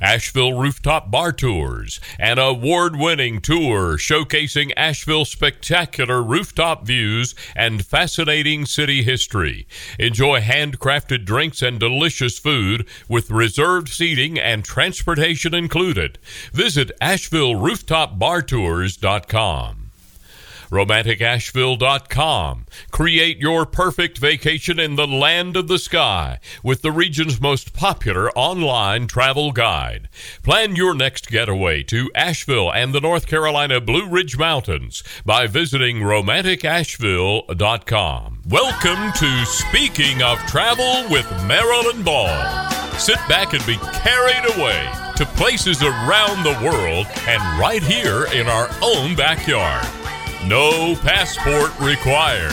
Asheville Rooftop Bar Tours, an award winning tour showcasing Asheville's spectacular rooftop views and fascinating city history. Enjoy handcrafted drinks and delicious food with reserved seating and transportation included. Visit AshevilleRooftopBarTours.com. RomanticAsheville.com. Create your perfect vacation in the land of the sky with the region's most popular online travel guide. Plan your next getaway to Asheville and the North Carolina Blue Ridge Mountains by visiting RomanticAsheville.com. Welcome to Speaking of Travel with Marilyn Ball. Sit back and be carried away to places around the world and right here in our own backyard. No passport required.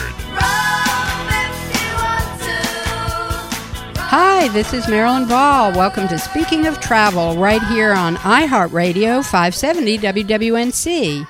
Hi, this is Marilyn Ball. Welcome to Speaking of Travel right here on iHeartRadio 570 WWNC.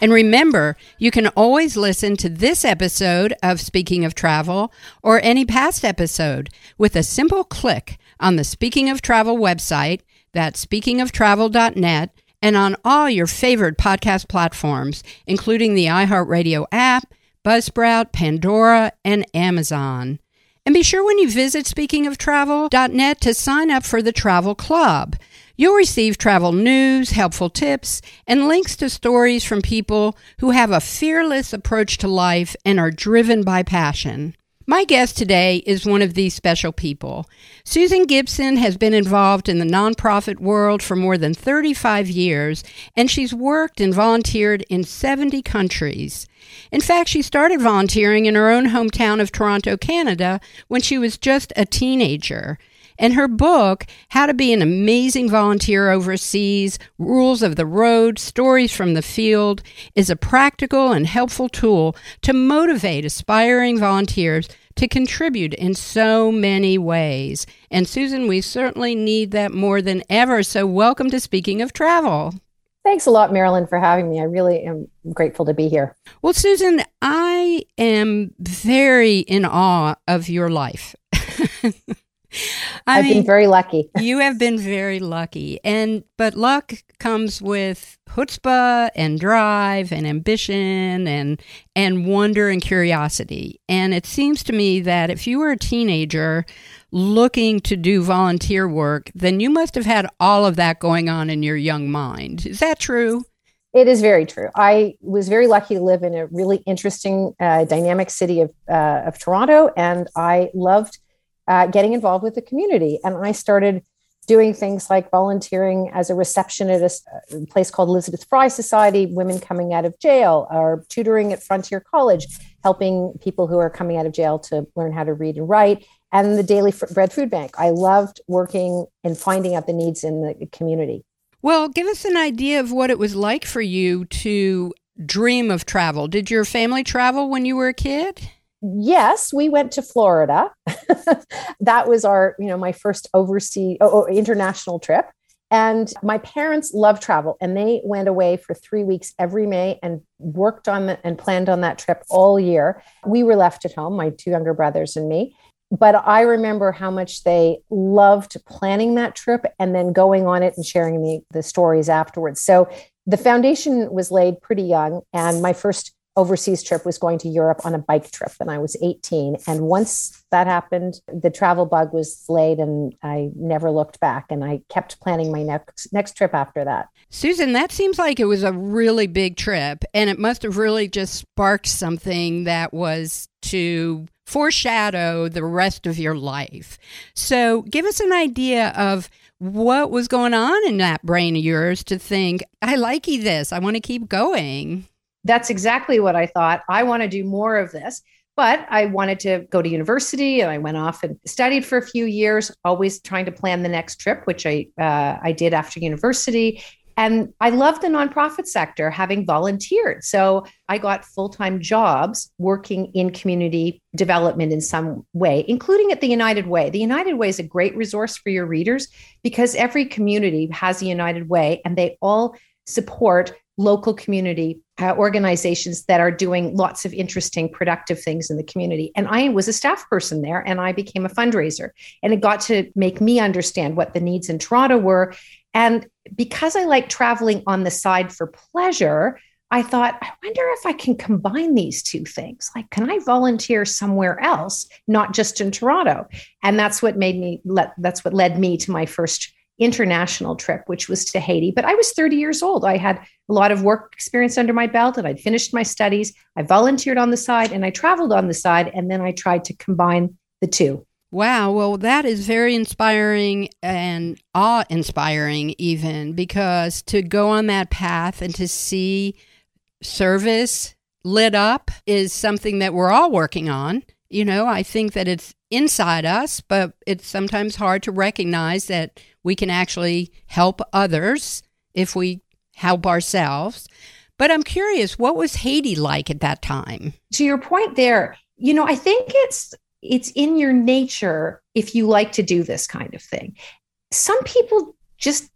And remember, you can always listen to this episode of Speaking of Travel or any past episode with a simple click on the Speaking of Travel website, that's speakingoftravel.net and on all your favorite podcast platforms, including the iHeartRadio app, Buzzsprout, Pandora, and Amazon. And be sure when you visit speakingoftravel.net to sign up for the Travel Club. You'll receive travel news, helpful tips, and links to stories from people who have a fearless approach to life and are driven by passion. My guest today is one of these special people. Susan Gibson has been involved in the nonprofit world for more than 35 years, and she's worked and volunteered in 70 countries. In fact, she started volunteering in her own hometown of Toronto, Canada, when she was just a teenager. And her book, How to Be an Amazing Volunteer Overseas Rules of the Road, Stories from the Field, is a practical and helpful tool to motivate aspiring volunteers to contribute in so many ways. And Susan, we certainly need that more than ever. So, welcome to Speaking of Travel. Thanks a lot, Marilyn, for having me. I really am grateful to be here. Well, Susan, I am very in awe of your life. I have been very lucky. you have been very lucky. And but luck comes with chutzpah and drive and ambition and and wonder and curiosity. And it seems to me that if you were a teenager looking to do volunteer work, then you must have had all of that going on in your young mind. Is that true? It is very true. I was very lucky to live in a really interesting, uh, dynamic city of, uh, of Toronto, and I loved uh, getting involved with the community. And I started doing things like volunteering as a receptionist at a place called Elizabeth Fry Society, women coming out of jail, or tutoring at Frontier College, helping people who are coming out of jail to learn how to read and write, and the Daily Bread Food Bank. I loved working and finding out the needs in the community. Well, give us an idea of what it was like for you to dream of travel. Did your family travel when you were a kid? Yes, we went to Florida. that was our, you know, my first overseas oh, oh, international trip. And my parents love travel and they went away for three weeks every May and worked on the, and planned on that trip all year. We were left at home, my two younger brothers and me. But I remember how much they loved planning that trip and then going on it and sharing the, the stories afterwards. So the foundation was laid pretty young. And my first overseas trip was going to Europe on a bike trip and I was 18 and once that happened the travel bug was laid and I never looked back and I kept planning my next next trip after that. Susan, that seems like it was a really big trip and it must have really just sparked something that was to foreshadow the rest of your life. So, give us an idea of what was going on in that brain of yours to think, I like this. I want to keep going that's exactly what I thought. I want to do more of this. But I wanted to go to university and I went off and studied for a few years, always trying to plan the next trip, which I, uh, I did after university. And I love the nonprofit sector, having volunteered. So I got full time jobs working in community development in some way, including at the United Way. The United Way is a great resource for your readers because every community has a United Way and they all support local community uh, organizations that are doing lots of interesting, productive things in the community. And I was a staff person there and I became a fundraiser. And it got to make me understand what the needs in Toronto were. And because I like traveling on the side for pleasure, I thought, I wonder if I can combine these two things. Like, can I volunteer somewhere else, not just in Toronto? And that's what made me let that's what led me to my first international trip, which was to Haiti. But I was 30 years old. I had a lot of work experience under my belt and I'd finished my studies. I volunteered on the side and I traveled on the side. And then I tried to combine the two. Wow. Well, that is very inspiring and awe inspiring, even because to go on that path and to see service lit up is something that we're all working on. You know, I think that it's inside us, but it's sometimes hard to recognize that we can actually help others if we help ourselves. But I'm curious, what was Haiti like at that time? To your point there, you know, I think it's it's in your nature if you like to do this kind of thing. Some people just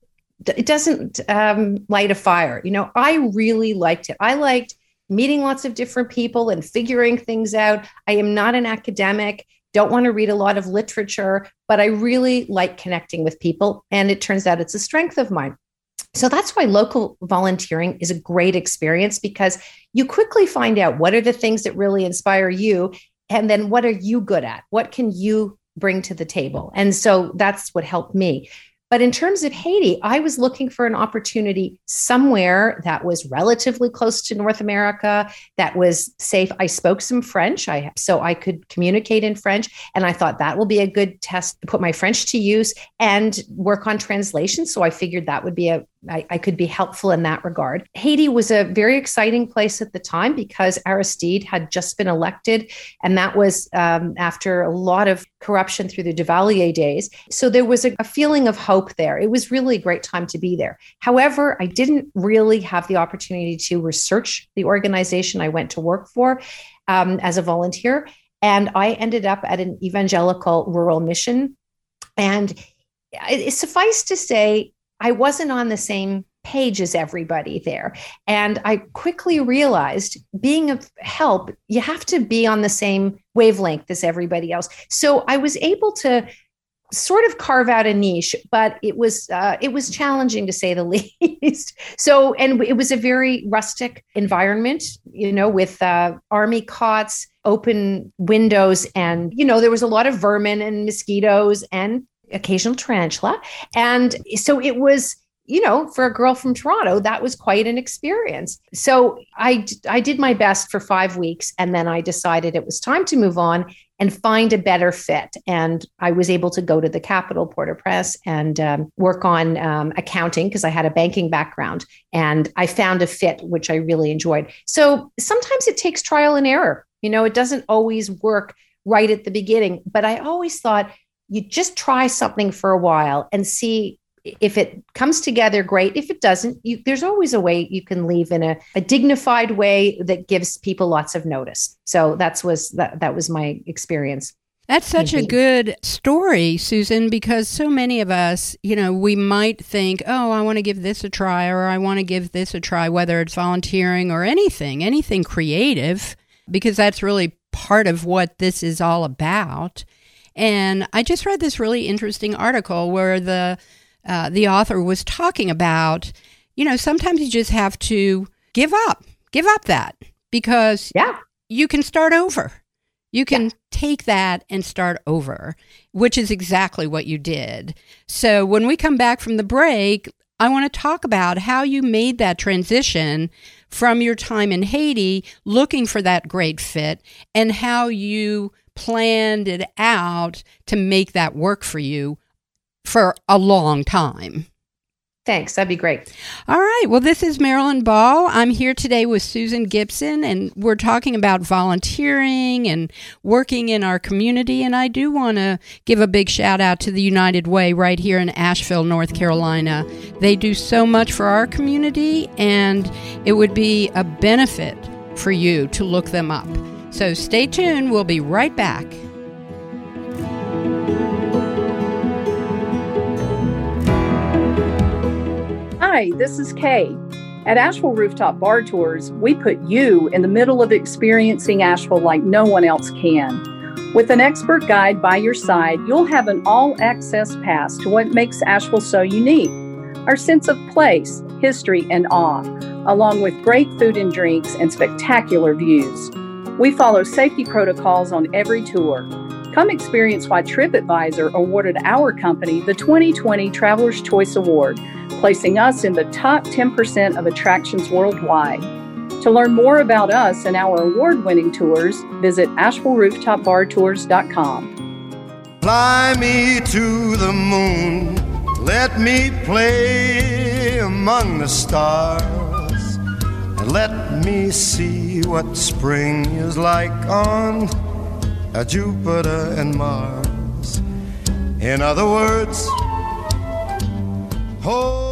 it doesn't um, light a fire. You know, I really liked it. I liked meeting lots of different people and figuring things out. I am not an academic don't want to read a lot of literature, but I really like connecting with people. And it turns out it's a strength of mine. So that's why local volunteering is a great experience because you quickly find out what are the things that really inspire you. And then what are you good at? What can you bring to the table? And so that's what helped me. But in terms of Haiti, I was looking for an opportunity somewhere that was relatively close to North America, that was safe. I spoke some French, I so I could communicate in French, and I thought that will be a good test to put my French to use and work on translation. So I figured that would be a I, I, could be helpful in that regard. Haiti was a very exciting place at the time because Aristide had just been elected, and that was um, after a lot of corruption through the Duvalier days. So there was a, a feeling of hope there. It was really a great time to be there. However, I didn't really have the opportunity to research the organization I went to work for um, as a volunteer. And I ended up at an evangelical rural mission. And it, suffice to say, I wasn't on the same page as everybody there. And I quickly realized being of help, you have to be on the same wavelength as everybody else. So I was able to sort of carve out a niche but it was uh, it was challenging to say the least so and it was a very rustic environment you know with uh, army cots open windows and you know there was a lot of vermin and mosquitoes and occasional tarantula. And so it was, you know, for a girl from Toronto, that was quite an experience. So I, I did my best for five weeks. And then I decided it was time to move on and find a better fit. And I was able to go to the capital, Port au Prince, and um, work on um, accounting because I had a banking background. And I found a fit, which I really enjoyed. So sometimes it takes trial and error. You know, it doesn't always work right at the beginning. But I always thought you just try something for a while and see if it comes together great. If it doesn't you, there's always a way you can leave in a, a dignified way that gives people lots of notice. So that's was that, that was my experience. That's such a good story, Susan, because so many of us, you know, we might think, oh, I want to give this a try or I want to give this a try, whether it's volunteering or anything, anything creative, because that's really part of what this is all about. And I just read this really interesting article where the uh, the author was talking about, you know, sometimes you just have to give up, give up that because yeah. you can start over. You can yeah. take that and start over, which is exactly what you did. So when we come back from the break, I want to talk about how you made that transition from your time in Haiti looking for that great fit and how you planned it out to make that work for you for a long time. Thanks. That'd be great. All right. Well, this is Marilyn Ball. I'm here today with Susan Gibson, and we're talking about volunteering and working in our community. And I do want to give a big shout out to the United Way right here in Asheville, North Carolina. They do so much for our community, and it would be a benefit for you to look them up. So stay tuned. We'll be right back. Hi, this is Kay. At Asheville Rooftop Bar Tours, we put you in the middle of experiencing Asheville like no one else can. With an expert guide by your side, you'll have an all access pass to what makes Asheville so unique our sense of place, history, and awe, along with great food and drinks and spectacular views. We follow safety protocols on every tour. Come experience why TripAdvisor awarded our company the 2020 Traveler's Choice Award placing us in the top 10% of attractions worldwide. To learn more about us and our award winning tours, visit AshevilleRooftopBarTours.com. Fly me to the moon, let me play among the stars, let me see what spring is like on a Jupiter and Mars. In other words, hold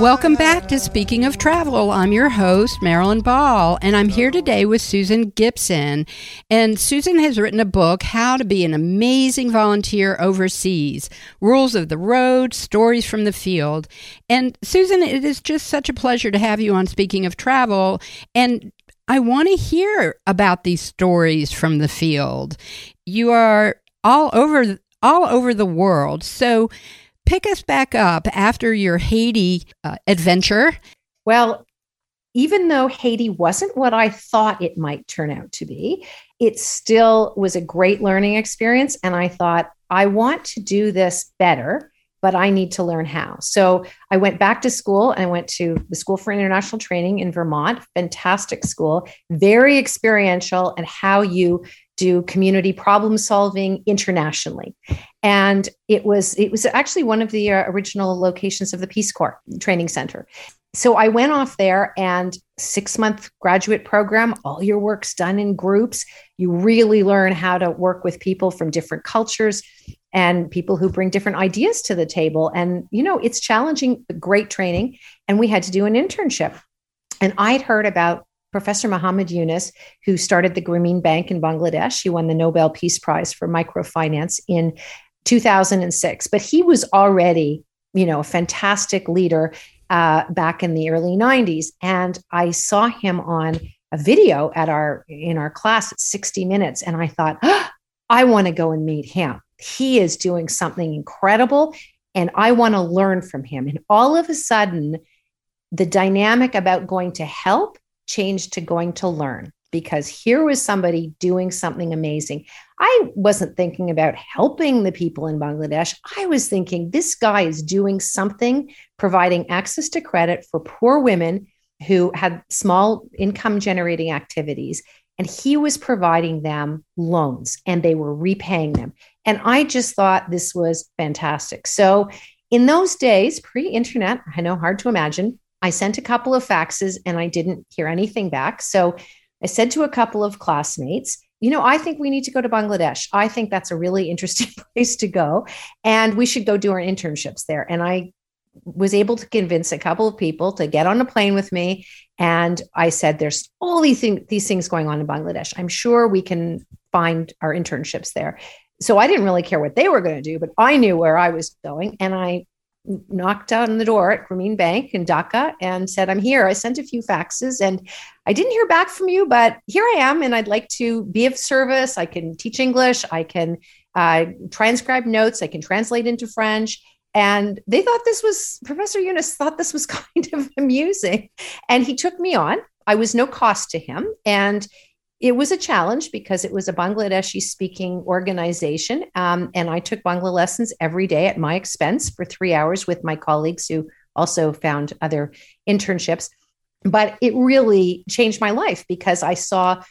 Welcome back to Speaking of Travel. I'm your host, Marilyn Ball, and I'm here today with Susan Gibson. And Susan has written a book, How to Be an Amazing Volunteer Overseas Rules of the Road, Stories from the Field. And Susan, it is just such a pleasure to have you on Speaking of Travel. And I want to hear about these stories from the field. You are all over all over the world. So pick us back up after your Haiti uh, adventure. Well, even though Haiti wasn't what I thought it might turn out to be, it still was a great learning experience. And I thought, I want to do this better, but I need to learn how. So I went back to school. And I went to the School for International Training in Vermont, fantastic school, very experiential and how you do community problem solving internationally. And it was it was actually one of the uh, original locations of the peace corps training center. So i went off there and six month graduate program all your work's done in groups. You really learn how to work with people from different cultures and people who bring different ideas to the table. And you know it's challenging great training. And we had to do an internship. And i'd heard about Professor Muhammad Yunus, who started the Grameen Bank in Bangladesh. He won the Nobel Peace Prize for microfinance in 2006. But he was already, you know, a fantastic leader uh, back in the early 90s. And I saw him on a video at our in our class at 60 minutes, and I thought, oh, I want to go and meet him. He is doing something incredible, and I want to learn from him. And all of a sudden, the dynamic about going to help changed to going to learn because here was somebody doing something amazing. I wasn't thinking about helping the people in Bangladesh. I was thinking this guy is doing something, providing access to credit for poor women who had small income generating activities. And he was providing them loans and they were repaying them. And I just thought this was fantastic. So, in those days, pre internet, I know hard to imagine, I sent a couple of faxes and I didn't hear anything back. So I said to a couple of classmates, you know, I think we need to go to Bangladesh. I think that's a really interesting place to go. And we should go do our internships there. And I was able to convince a couple of people to get on a plane with me. And I said, there's all these, thing, these things going on in Bangladesh. I'm sure we can find our internships there. So I didn't really care what they were going to do, but I knew where I was going. And I knocked on the door at Grameen Bank in Dhaka and said, I'm here. I sent a few faxes and I didn't hear back from you, but here I am and I'd like to be of service. I can teach English, I can uh, transcribe notes, I can translate into French. And they thought this was, Professor Yunus thought this was kind of amusing. And he took me on. I was no cost to him. And it was a challenge because it was a Bangladeshi speaking organization. Um, and I took Bangla lessons every day at my expense for three hours with my colleagues who also found other internships. But it really changed my life because I saw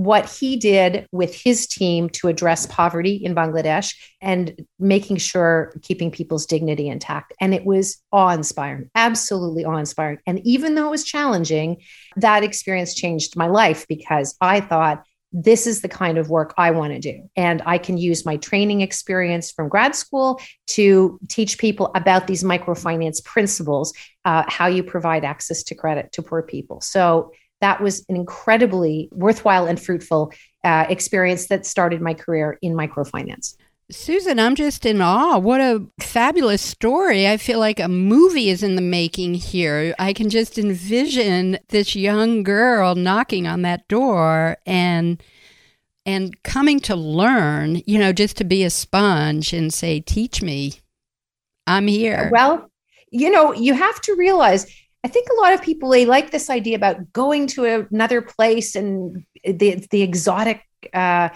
what he did with his team to address poverty in Bangladesh and making sure keeping people's dignity intact. And it was awe inspiring, absolutely awe inspiring. And even though it was challenging, that experience changed my life because I thought, this is the kind of work I want to do. And I can use my training experience from grad school to teach people about these microfinance principles, uh, how you provide access to credit to poor people. So that was an incredibly worthwhile and fruitful uh, experience that started my career in microfinance. Susan, I'm just in awe. What a fabulous story. I feel like a movie is in the making here. I can just envision this young girl knocking on that door and and coming to learn, you know, just to be a sponge and say, "Teach me. I'm here." Well, you know, you have to realize I think a lot of people they like this idea about going to another place and the the exotic uh,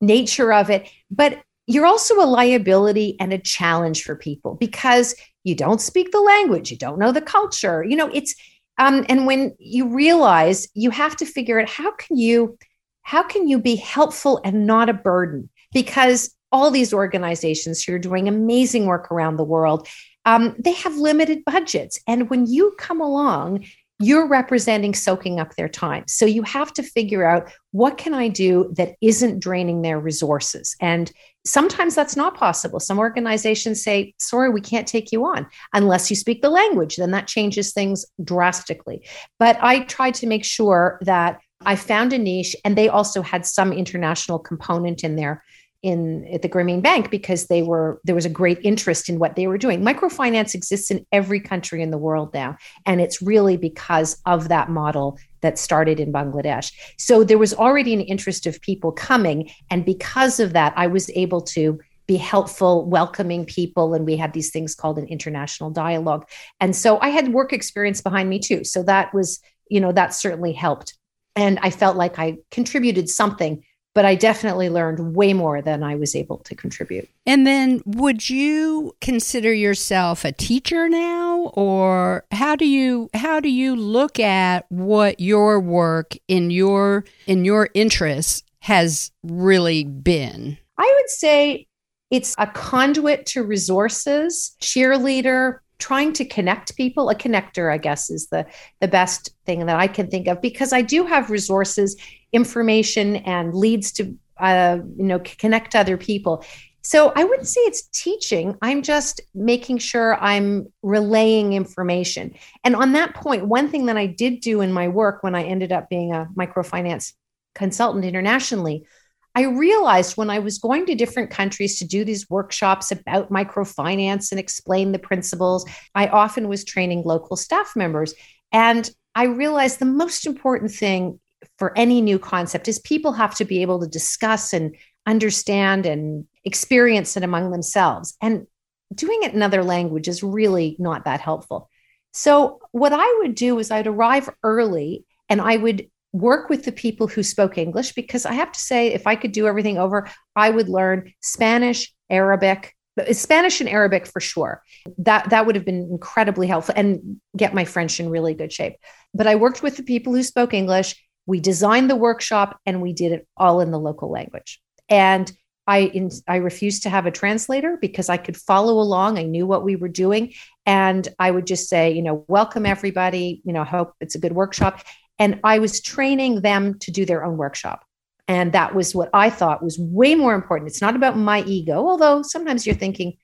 nature of it, but you're also a liability and a challenge for people because you don't speak the language, you don't know the culture. You know, it's um, and when you realize you have to figure out how can you how can you be helpful and not a burden because all these organizations who are doing amazing work around the world um, they have limited budgets. And when you come along, you're representing soaking up their time. So you have to figure out what can I do that isn't draining their resources. And sometimes that's not possible. Some organizations say, sorry, we can't take you on unless you speak the language. Then that changes things drastically. But I tried to make sure that I found a niche and they also had some international component in there in at the Grameen Bank because they were there was a great interest in what they were doing. Microfinance exists in every country in the world now, and it's really because of that model that started in Bangladesh. So there was already an interest of people coming, and because of that, I was able to be helpful, welcoming people, and we had these things called an international dialogue. And so I had work experience behind me too, so that was you know that certainly helped, and I felt like I contributed something but I definitely learned way more than I was able to contribute. And then would you consider yourself a teacher now or how do you how do you look at what your work in your in your interests has really been? I would say it's a conduit to resources, cheerleader, trying to connect people a connector i guess is the the best thing that i can think of because i do have resources information and leads to uh, you know connect other people. So i wouldn't say it's teaching i'm just making sure i'm relaying information. And on that point one thing that i did do in my work when i ended up being a microfinance consultant internationally I realized when I was going to different countries to do these workshops about microfinance and explain the principles, I often was training local staff members. And I realized the most important thing for any new concept is people have to be able to discuss and understand and experience it among themselves. And doing it in other language is really not that helpful. So, what I would do is I'd arrive early and I would work with the people who spoke English because I have to say, if I could do everything over, I would learn Spanish, Arabic, Spanish and Arabic for sure. That that would have been incredibly helpful and get my French in really good shape. But I worked with the people who spoke English. We designed the workshop and we did it all in the local language. And I in, I refused to have a translator because I could follow along. I knew what we were doing, and I would just say, you know, welcome everybody. You know, hope it's a good workshop. And I was training them to do their own workshop. And that was what I thought was way more important. It's not about my ego, although sometimes you're thinking,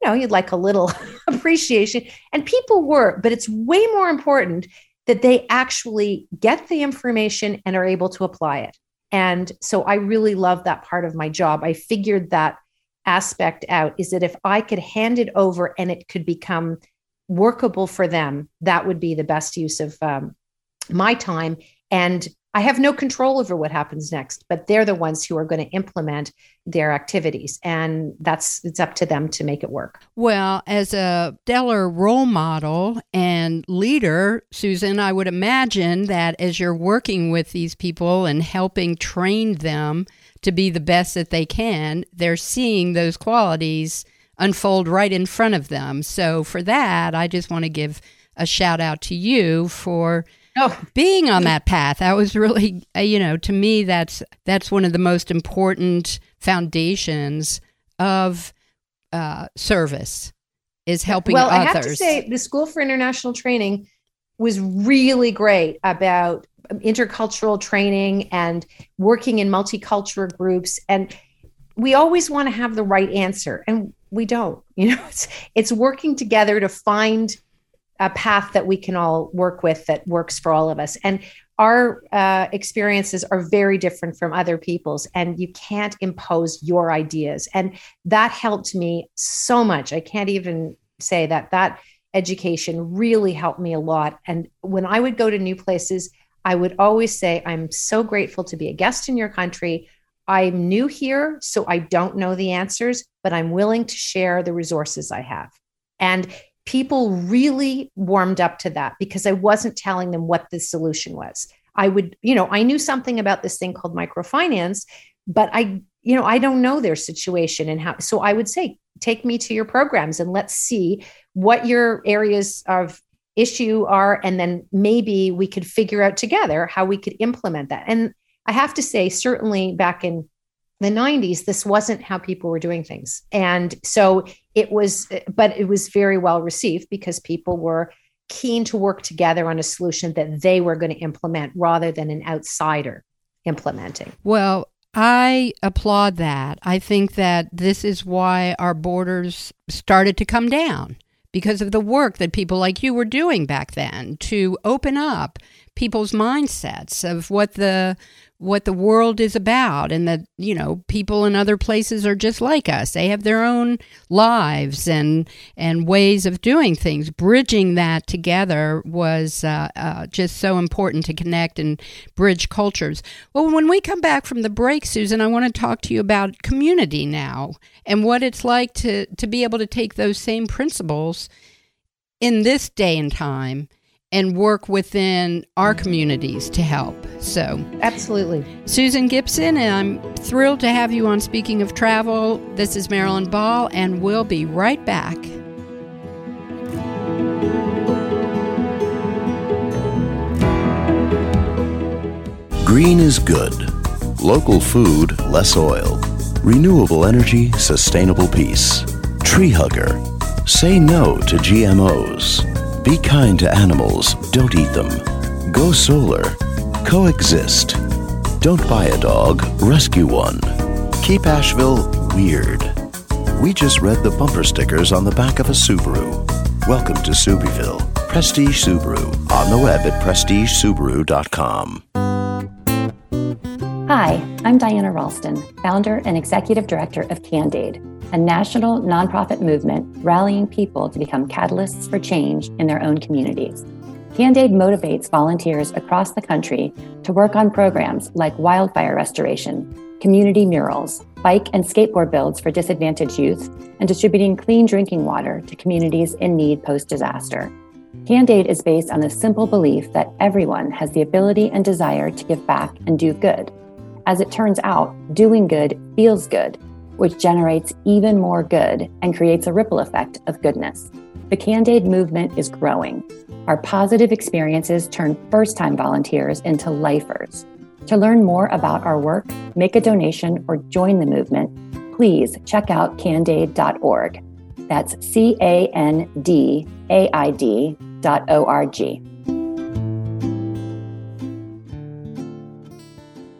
you know, you'd like a little appreciation. And people were, but it's way more important that they actually get the information and are able to apply it. And so I really love that part of my job. I figured that aspect out is that if I could hand it over and it could become workable for them, that would be the best use of um, my time and I have no control over what happens next, but they're the ones who are going to implement their activities. And that's it's up to them to make it work. Well, as a stellar role model and leader, Susan, I would imagine that as you're working with these people and helping train them to be the best that they can, they're seeing those qualities unfold right in front of them. So for that, I just want to give a shout out to you for oh. being on that path. That was really, uh, you know, to me, that's that's one of the most important foundations of uh, service is helping well, others. I have to say, the School for International Training was really great about intercultural training and working in multicultural groups. And we always want to have the right answer, and we don't. You know, it's it's working together to find a path that we can all work with that works for all of us. And our uh, experiences are very different from other people's, and you can't impose your ideas. And that helped me so much. I can't even say that that education really helped me a lot. And when I would go to new places, I would always say, I'm so grateful to be a guest in your country. I'm new here, so I don't know the answers, but I'm willing to share the resources I have. And people really warmed up to that because I wasn't telling them what the solution was. I would, you know, I knew something about this thing called microfinance, but I, you know, I don't know their situation and how. So I would say, take me to your programs and let's see what your areas of issue are. And then maybe we could figure out together how we could implement that. And I have to say, certainly back in the 90s, this wasn't how people were doing things. And so it was, but it was very well received because people were keen to work together on a solution that they were going to implement rather than an outsider implementing. Well, I applaud that. I think that this is why our borders started to come down because of the work that people like you were doing back then to open up people's mindsets of what the what the world is about and that you know people in other places are just like us. They have their own lives and and ways of doing things. Bridging that together was uh, uh, just so important to connect and bridge cultures. Well when we come back from the break susan i want to talk to you about community now and what it's like to to be able to take those same principles in this day and time and work within our mm. communities to help. So, absolutely. Susan Gibson, and I'm thrilled to have you on Speaking of Travel. This is Marilyn Ball, and we'll be right back. Green is good. Local food, less oil. Renewable energy, sustainable peace. Tree hugger. Say no to GMOs. Be kind to animals, don't eat them. Go solar. Coexist. Don't buy a dog, rescue one. Keep Asheville weird. We just read the bumper stickers on the back of a Subaru. Welcome to Subieville. Prestige Subaru. On the web at prestigesubaru.com. Hi, I'm Diana Ralston, founder and executive director of Can'd Aid a national nonprofit movement rallying people to become catalysts for change in their own communities. Can'd Aid motivates volunteers across the country to work on programs like wildfire restoration, community murals, bike and skateboard builds for disadvantaged youth, and distributing clean drinking water to communities in need post disaster. Can'd Aid is based on the simple belief that everyone has the ability and desire to give back and do good. As it turns out, doing good feels good which generates even more good and creates a ripple effect of goodness. The Can'd Aid movement is growing. Our positive experiences turn first time volunteers into lifers. To learn more about our work, make a donation, or join the movement, please check out candid.org. That's C A N D A I D dot O R G.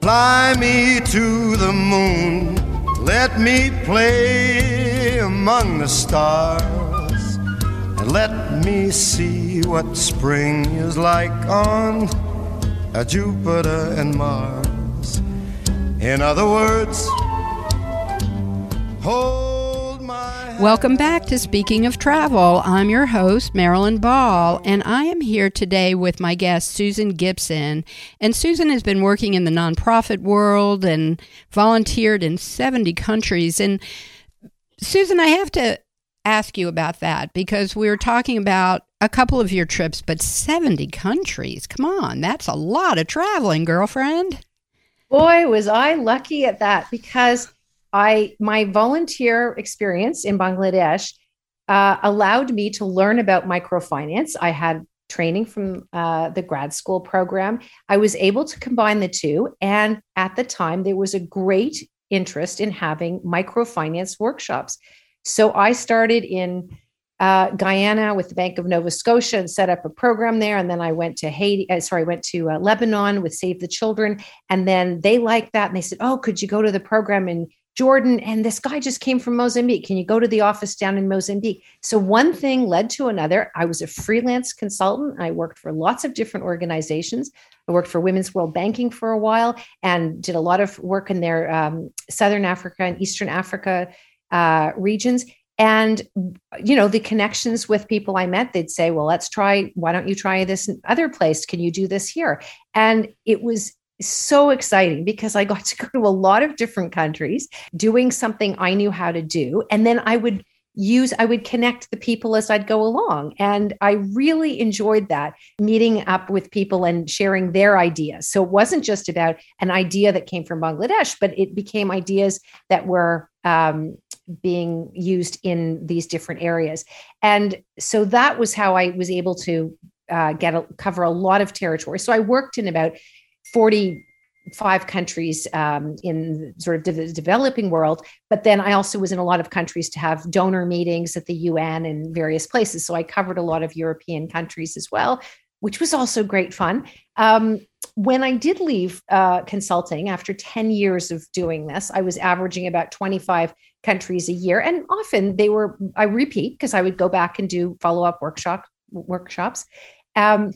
Fly me to the moon let me play among the stars and let me see what spring is like on Jupiter and Mars. In other words, hold. Welcome back to Speaking of Travel. I'm your host, Marilyn Ball, and I am here today with my guest, Susan Gibson. And Susan has been working in the nonprofit world and volunteered in 70 countries. And Susan, I have to ask you about that because we were talking about a couple of your trips, but 70 countries. Come on, that's a lot of traveling, girlfriend. Boy, was I lucky at that because I my volunteer experience in Bangladesh uh, allowed me to learn about microfinance. I had training from uh, the grad school program. I was able to combine the two. And at the time, there was a great interest in having microfinance workshops. So I started in uh, Guyana with the Bank of Nova Scotia and set up a program there. And then I went to Haiti, uh, sorry, went to uh, Lebanon with Save the Children. And then they liked that. And they said, Oh, could you go to the program in Jordan? And this guy just came from Mozambique. Can you go to the office down in Mozambique? So one thing led to another. I was a freelance consultant. I worked for lots of different organizations. I worked for Women's World Banking for a while and did a lot of work in their um, Southern Africa and Eastern Africa uh, regions and you know the connections with people i met they'd say well let's try why don't you try this other place can you do this here and it was so exciting because i got to go to a lot of different countries doing something i knew how to do and then i would use i would connect the people as i'd go along and i really enjoyed that meeting up with people and sharing their ideas so it wasn't just about an idea that came from bangladesh but it became ideas that were um, being used in these different areas. And so that was how I was able to uh, get a, cover a lot of territory. So I worked in about 45 countries um, in sort of the developing world, but then I also was in a lot of countries to have donor meetings at the UN and various places. So I covered a lot of European countries as well, which was also great fun. Um, when I did leave uh, consulting after 10 years of doing this, I was averaging about 25 countries a year. And often they were, I repeat because I would go back and do follow up workshop workshops. Um,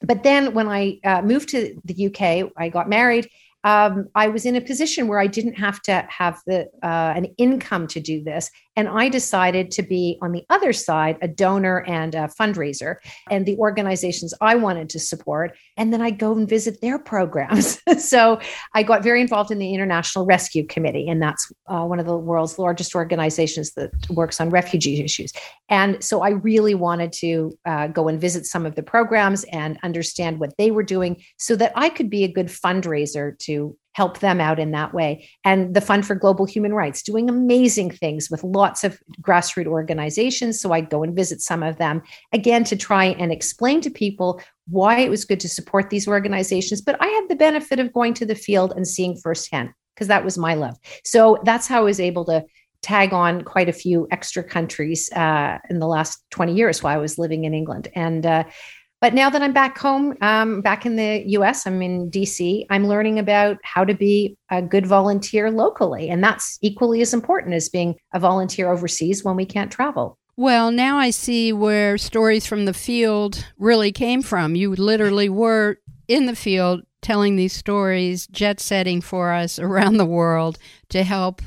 but then when I uh, moved to the UK, I got married um, I was in a position where I didn't have to have the uh, an income to do this, and I decided to be on the other side, a donor and a fundraiser, and the organizations I wanted to support, and then I go and visit their programs. so I got very involved in the International Rescue Committee, and that's uh, one of the world's largest organizations that works on refugee issues. And so I really wanted to uh, go and visit some of the programs and understand what they were doing, so that I could be a good fundraiser to help them out in that way. And the Fund for Global Human Rights doing amazing things with lots of grassroots organizations. So I'd go and visit some of them again to try and explain to people why it was good to support these organizations. But I had the benefit of going to the field and seeing firsthand because that was my love. So that's how I was able to tag on quite a few extra countries uh, in the last 20 years while I was living in England. And uh, but now that I'm back home, um, back in the US, I'm in DC, I'm learning about how to be a good volunteer locally. And that's equally as important as being a volunteer overseas when we can't travel. Well, now I see where stories from the field really came from. You literally were in the field telling these stories, jet setting for us around the world to help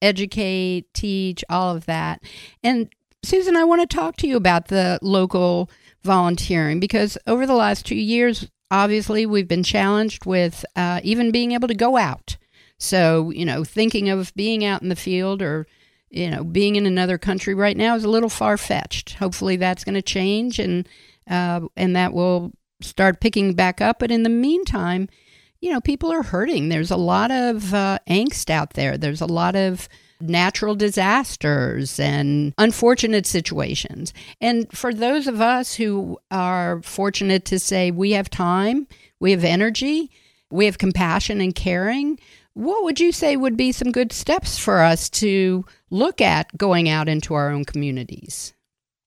educate, teach, all of that. And Susan, I want to talk to you about the local volunteering because over the last two years, obviously, we've been challenged with uh, even being able to go out. So, you know, thinking of being out in the field or, you know, being in another country right now is a little far fetched. Hopefully, that's going to change and uh, and that will start picking back up. But in the meantime, you know, people are hurting. There's a lot of uh, angst out there. There's a lot of natural disasters and unfortunate situations. And for those of us who are fortunate to say we have time, we have energy, we have compassion and caring, what would you say would be some good steps for us to look at going out into our own communities?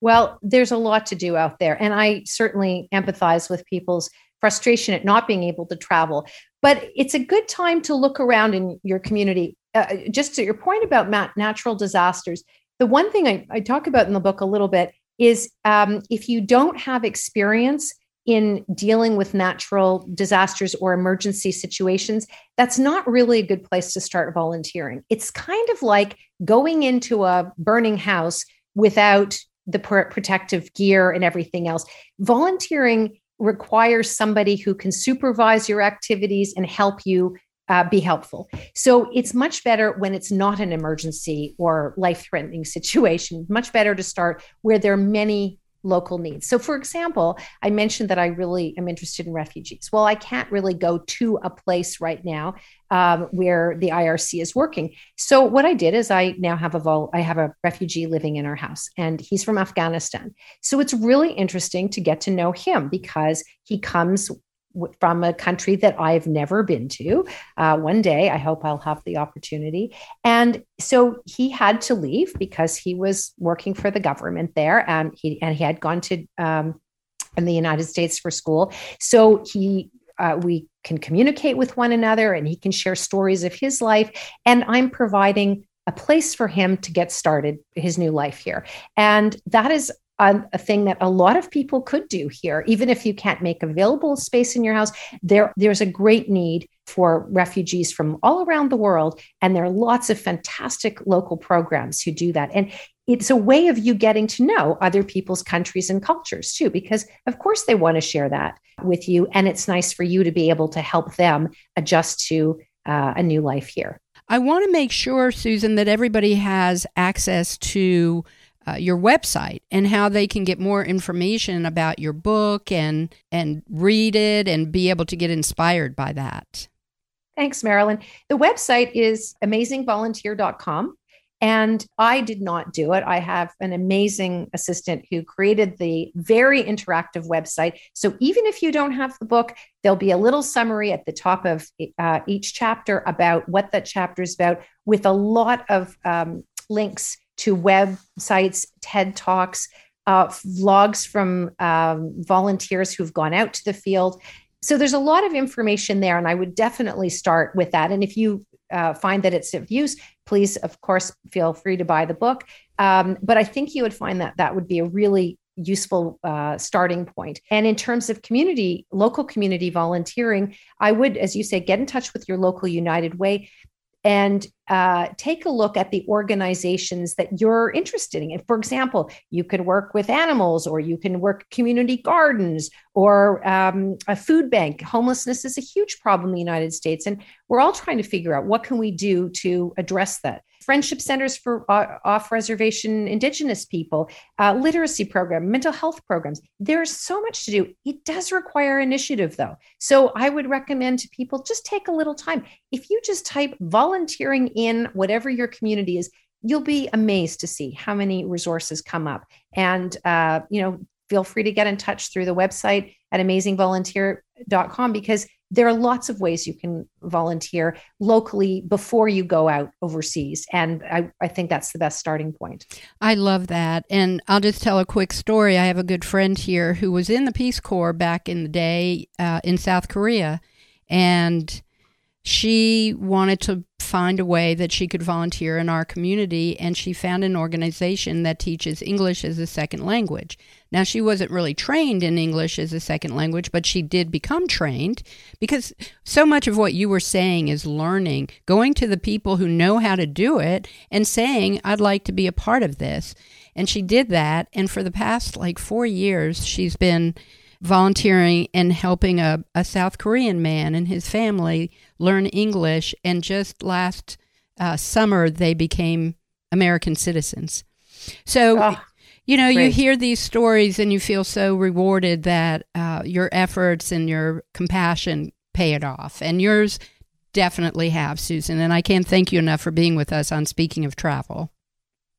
Well, there's a lot to do out there. And I certainly empathize with people's frustration at not being able to travel. But it's a good time to look around in your community uh, just to your point about natural disasters, the one thing I, I, talk about in the book a little bit is um, if you don't have experience in dealing with natural disasters or emergency situations, that's not really a good place to start volunteering. It's kind of like going into a burning house without the protective gear and everything else. Volunteering requires somebody who can supervise your activities and help you uh, be helpful. So it's much better when it's not an emergency or life threatening situation, much better to start where there are many local needs. So, for example, I mentioned that I really am interested in refugees. Well, I can't really go to a place right now um, where the IRC is working. So, what I did is I now have a vol- I have a refugee living in our house, and he's from Afghanistan. So, it's really interesting to get to know him because he comes from a country that I've never been to. Uh, one day, I hope I'll have the opportunity. And so he had to leave because he was working for the government there, and he and he had gone to um, in the United States for school. So he uh, we can communicate with one another, and he can share stories of his life. And I'm providing a place for him to get started his new life here. And that is a, a, thing that a lot of people could do here even if you can't make available space in your house there there's a great need for refugees from all around the world and there are lots of fantastic local programs who do that. And it's a way of you getting to know other people's countries and cultures too because of course they want to share that with you and it's nice for you to be able to help them adjust to uh, a new life here. I want to make sure susan that everybody has access to uh, your website and how they can get more information about your book and and read it and be able to get inspired by that. Thanks, Marilyn. The website is amazingvolunteer.com. And I did not do it. I have an amazing assistant who created the very interactive website. So even if you don't have the book, there'll be a little summary at the top of uh, each chapter about what that chapter is about, with a lot of um, links to websites, TED Talks, uh, vlogs from um, volunteers who've gone out to the field. So there's a lot of information there, and I would definitely start with that. And if you uh, find that it's of use, please, of course, feel free to buy the book. Um, but I think you would find that that would be a really useful uh, starting point. And in terms of community, local community volunteering, I would, as you say, get in touch with your local United Way and uh, take a look at the organizations that you're interested in. For example, you could work with animals, or you can work community gardens, or um, a food bank. Homelessness is a huge problem in the United States, and we're all trying to figure out what can we do to address that friendship centers for uh, off reservation Indigenous people, uh, literacy program, mental health programs. There's so much to do. It does require initiative, though. So I would recommend to people just take a little time. If you just type volunteering in whatever your community is, you'll be amazed to see how many resources come up. And, uh, you know, feel free to get in touch through the website at amazingvolunteer.com because there are lots of ways you can volunteer locally before you go out overseas. And I, I think that's the best starting point. I love that. And I'll just tell a quick story. I have a good friend here who was in the Peace Corps back in the day uh, in South Korea. And she wanted to find a way that she could volunteer in our community, and she found an organization that teaches English as a second language. Now, she wasn't really trained in English as a second language, but she did become trained because so much of what you were saying is learning, going to the people who know how to do it and saying, I'd like to be a part of this. And she did that. And for the past like four years, she's been volunteering and helping a, a South Korean man and his family learn English. And just last uh, summer, they became American citizens. So, oh, you know, great. you hear these stories and you feel so rewarded that uh, your efforts and your compassion pay it off. And yours definitely have, Susan. And I can't thank you enough for being with us on Speaking of Travel.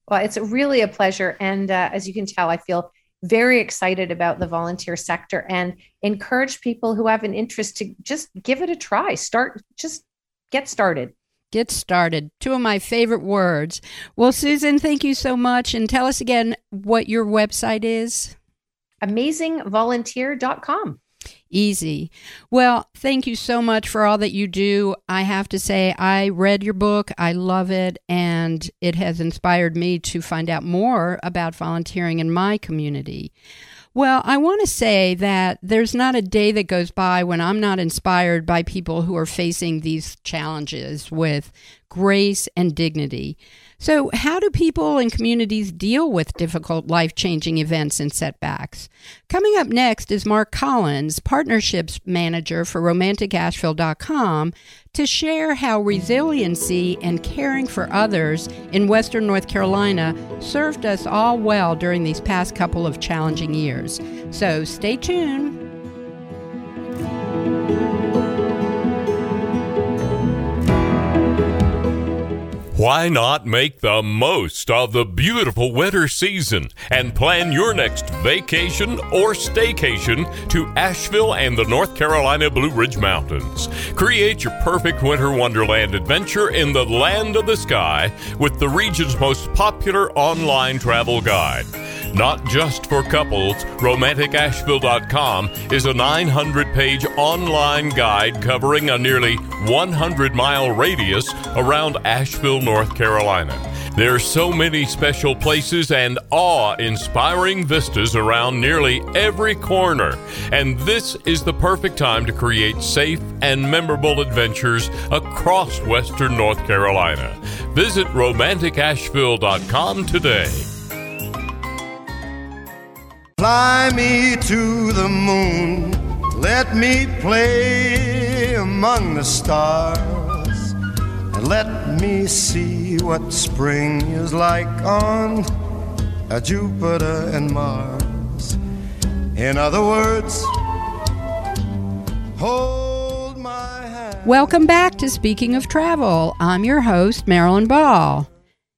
Well, it's really a pleasure. And uh, as you can tell, I feel very excited about the volunteer sector and encourage people who have an interest to just give it a try. Start, just get started. Get started. Two of my favorite words. Well, Susan, thank you so much. And tell us again what your website is amazingvolunteer.com. Easy. Well, thank you so much for all that you do. I have to say, I read your book, I love it, and it has inspired me to find out more about volunteering in my community. Well, I want to say that there's not a day that goes by when I'm not inspired by people who are facing these challenges with grace, and dignity. So, how do people and communities deal with difficult life changing events and setbacks? Coming up next is Mark Collins, Partnerships Manager for RomanticAsheville.com, to share how resiliency and caring for others in Western North Carolina served us all well during these past couple of challenging years. So, stay tuned. Why not make the most of the beautiful winter season and plan your next vacation or staycation to Asheville and the North Carolina Blue Ridge Mountains? Create your perfect winter wonderland adventure in the land of the sky with the region's most popular online travel guide. Not just for couples, RomanticAsheville.com is a 900 page online guide covering a nearly 100 mile radius around Asheville, North Carolina. There are so many special places and awe inspiring vistas around nearly every corner, and this is the perfect time to create safe and memorable adventures across Western North Carolina. Visit RomanticAsheville.com today. Fly me to the moon, let me play among the stars, and let me see what spring is like on a Jupiter and Mars. In other words, hold my hand. Welcome back to Speaking of Travel. I'm your host, Marilyn Ball.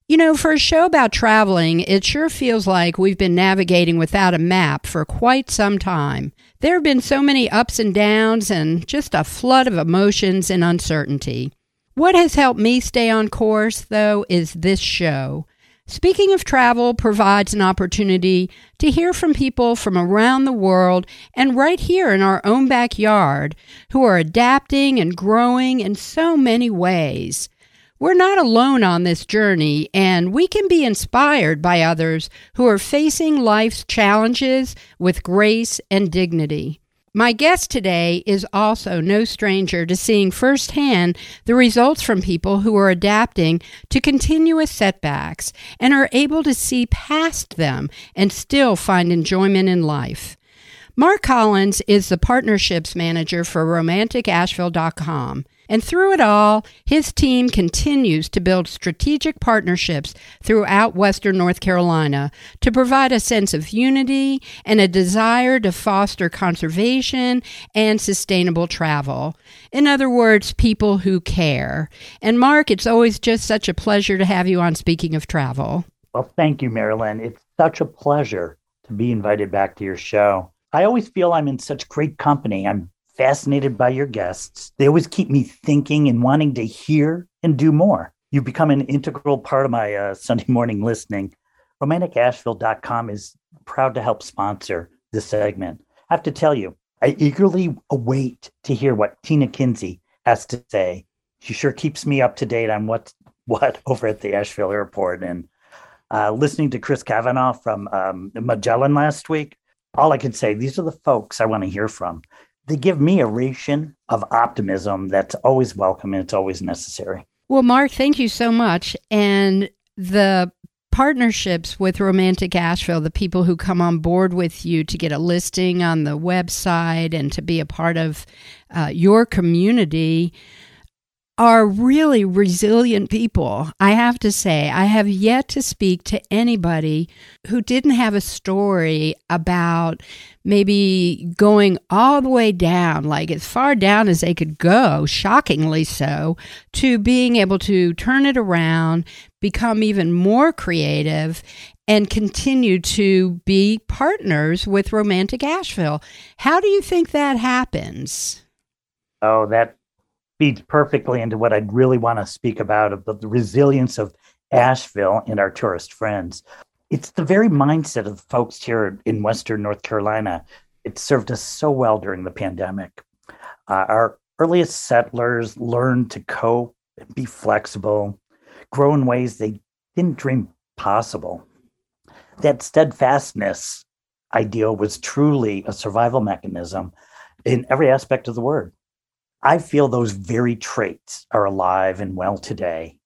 You know, for a show about traveling, it sure feels like we've been navigating without a map for quite some time. There have been so many ups and downs and just a flood of emotions and uncertainty. What has helped me stay on course, though, is this show. Speaking of travel provides an opportunity to hear from people from around the world and right here in our own backyard who are adapting and growing in so many ways. We're not alone on this journey, and we can be inspired by others who are facing life's challenges with grace and dignity. My guest today is also no stranger to seeing firsthand the results from people who are adapting to continuous setbacks and are able to see past them and still find enjoyment in life. Mark Collins is the partnerships manager for RomanticAsheville.com. And through it all, his team continues to build strategic partnerships throughout Western North Carolina to provide a sense of unity and a desire to foster conservation and sustainable travel. In other words, people who care. And Mark, it's always just such a pleasure to have you on Speaking of Travel. Well, thank you, Marilyn. It's such a pleasure to be invited back to your show. I always feel I'm in such great company. I'm fascinated by your guests. They always keep me thinking and wanting to hear and do more. You've become an integral part of my uh, Sunday morning listening. RomanticAsheville.com is proud to help sponsor this segment. I have to tell you, I eagerly await to hear what Tina Kinsey has to say. She sure keeps me up to date on what's what over at the Asheville airport. And uh, listening to Chris Kavanaugh from um, Magellan last week, all I can say, these are the folks I want to hear from they give me a ration of optimism that's always welcome and it's always necessary. Well, Mark, thank you so much. And the partnerships with Romantic Asheville, the people who come on board with you to get a listing on the website and to be a part of uh, your community are really resilient people. I have to say, I have yet to speak to anybody who didn't have a story about maybe going all the way down, like as far down as they could go, shockingly so, to being able to turn it around, become even more creative, and continue to be partners with Romantic Asheville. How do you think that happens? Oh, that feeds perfectly into what I'd really want to speak about of the resilience of Asheville and our tourist friends. It's the very mindset of folks here in Western North Carolina. It served us so well during the pandemic. Uh, our earliest settlers learned to cope be flexible, grow in ways they didn't dream possible. That steadfastness ideal was truly a survival mechanism in every aspect of the word. I feel those very traits are alive and well today.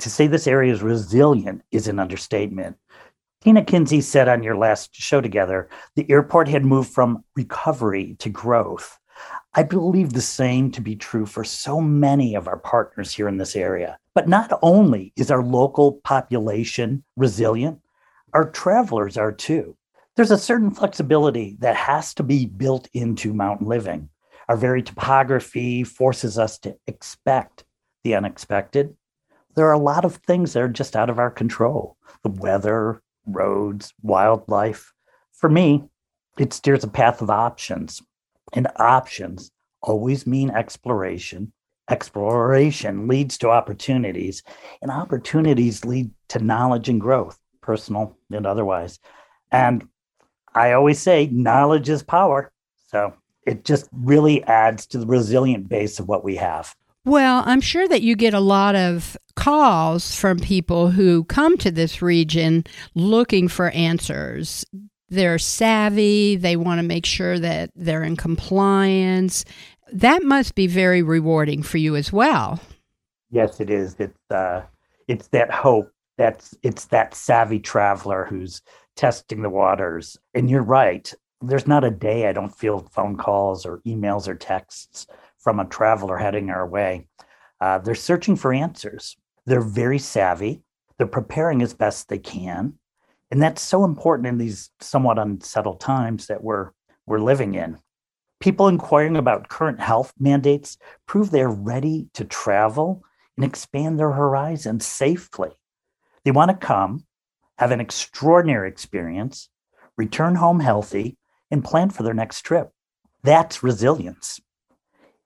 To say this area is resilient is an understatement. Tina Kinsey said on your last show together, the airport had moved from recovery to growth. I believe the same to be true for so many of our partners here in this area. But not only is our local population resilient, our travelers are too. There's a certain flexibility that has to be built into mountain living. Our very topography forces us to expect the unexpected. There are a lot of things that are just out of our control the weather, roads, wildlife. For me, it steers a path of options. And options always mean exploration. Exploration leads to opportunities, and opportunities lead to knowledge and growth, personal and otherwise. And I always say knowledge is power. So it just really adds to the resilient base of what we have. Well, I'm sure that you get a lot of calls from people who come to this region looking for answers. They're savvy, they want to make sure that they're in compliance. That must be very rewarding for you as well. Yes, it is. It's uh it's that hope. That's it's that savvy traveler who's testing the waters. And you're right. There's not a day I don't feel phone calls or emails or texts from a traveler heading our way. Uh, they're searching for answers. They're very savvy. They're preparing as best they can. And that's so important in these somewhat unsettled times that we're, we're living in. People inquiring about current health mandates prove they're ready to travel and expand their horizons safely. They want to come, have an extraordinary experience, return home healthy, and plan for their next trip. That's resilience.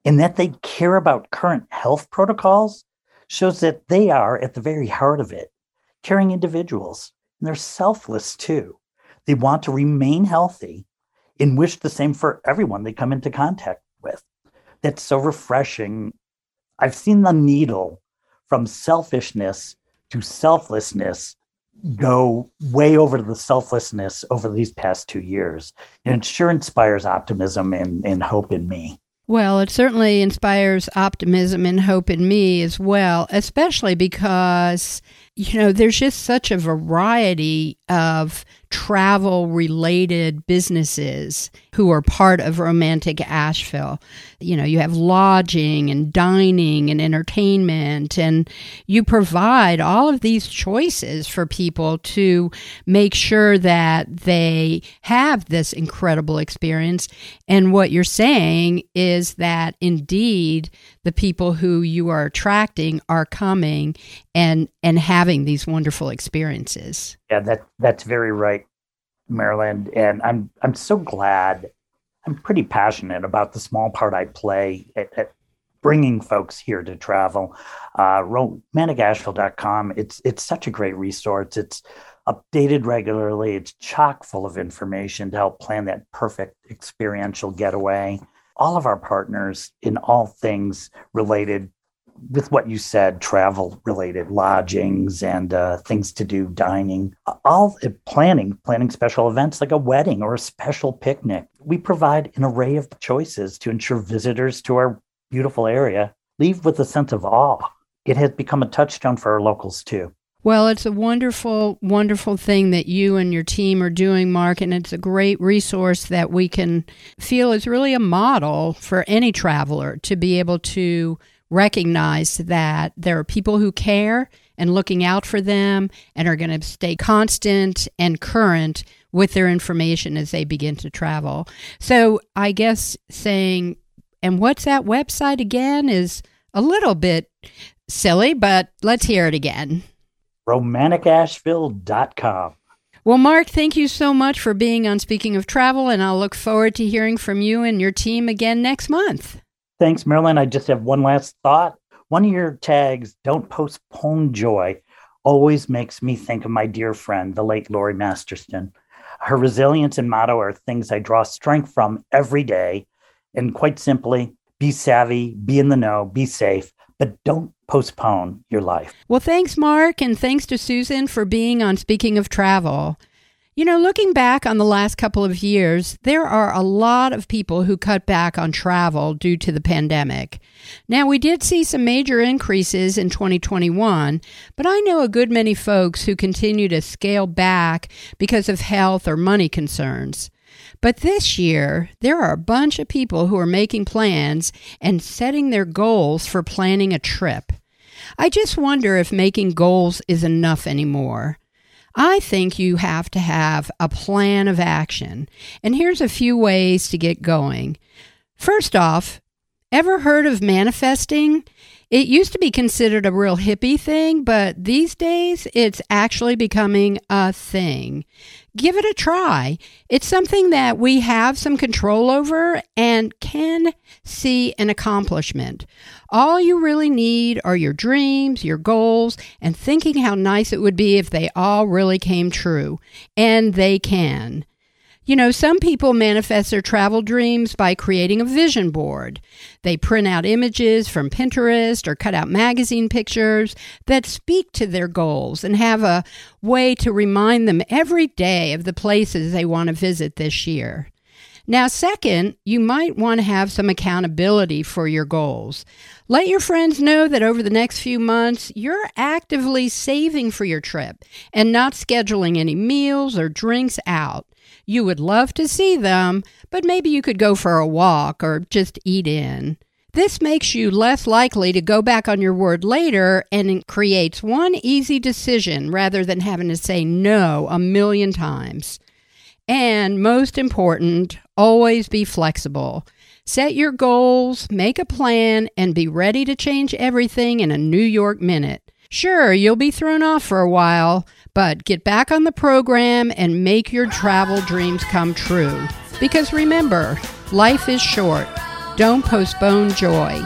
And that they care about current health protocols shows that they are at the very heart of it, caring individuals. And they're selfless too. They want to remain healthy and wish the same for everyone they come into contact with. That's so refreshing. I've seen the needle from selfishness to selflessness go way over to the selflessness over these past two years. And it sure inspires optimism and, and hope in me. Well, it certainly inspires optimism and hope in me as well, especially because, you know, there's just such a variety of travel related businesses who are part of Romantic Asheville. You know, you have lodging and dining and entertainment, and you provide all of these choices for people to make sure that they have this incredible experience. And what you're saying is that indeed the people who you are attracting are coming and and having these wonderful experiences. Yeah, that that's very right, Marilyn. And I'm I'm so glad. I'm pretty passionate about the small part I play at, at bringing folks here to travel. Uh, romanticasheville.com. It's it's such a great resource. It's updated regularly. It's chock full of information to help plan that perfect experiential getaway. All of our partners in all things related with what you said, travel related lodgings and uh, things to do, dining, all planning, planning special events like a wedding or a special picnic. We provide an array of choices to ensure visitors to our beautiful area leave with a sense of awe. It has become a touchstone for our locals too. Well, it's a wonderful, wonderful thing that you and your team are doing, Mark, and it's a great resource that we can feel is really a model for any traveler to be able to recognize that there are people who care and looking out for them and are going to stay constant and current with their information as they begin to travel. So I guess saying, and what's that website again is a little bit silly, but let's hear it again. RomanticAsheville.com. Well, Mark, thank you so much for being on Speaking of Travel, and I'll look forward to hearing from you and your team again next month. Thanks, Marilyn. I just have one last thought. One of your tags, don't postpone joy, always makes me think of my dear friend, the late Lori Masterson. Her resilience and motto are things I draw strength from every day. And quite simply, be savvy, be in the know, be safe, but don't postpone your life. Well, thanks, Mark, and thanks to Susan for being on Speaking of Travel. You know, looking back on the last couple of years, there are a lot of people who cut back on travel due to the pandemic. Now, we did see some major increases in 2021, but I know a good many folks who continue to scale back because of health or money concerns. But this year, there are a bunch of people who are making plans and setting their goals for planning a trip. I just wonder if making goals is enough anymore. I think you have to have a plan of action. And here's a few ways to get going. First off, ever heard of manifesting? It used to be considered a real hippie thing, but these days it's actually becoming a thing. Give it a try. It's something that we have some control over and can see an accomplishment. All you really need are your dreams, your goals, and thinking how nice it would be if they all really came true. And they can. You know, some people manifest their travel dreams by creating a vision board. They print out images from Pinterest or cut out magazine pictures that speak to their goals and have a way to remind them every day of the places they want to visit this year. Now, second, you might want to have some accountability for your goals. Let your friends know that over the next few months, you're actively saving for your trip and not scheduling any meals or drinks out. You would love to see them, but maybe you could go for a walk or just eat in. This makes you less likely to go back on your word later and it creates one easy decision rather than having to say no a million times. And most important, always be flexible. Set your goals, make a plan, and be ready to change everything in a New York minute. Sure, you'll be thrown off for a while, but get back on the program and make your travel dreams come true. Because remember, life is short. Don't postpone joy.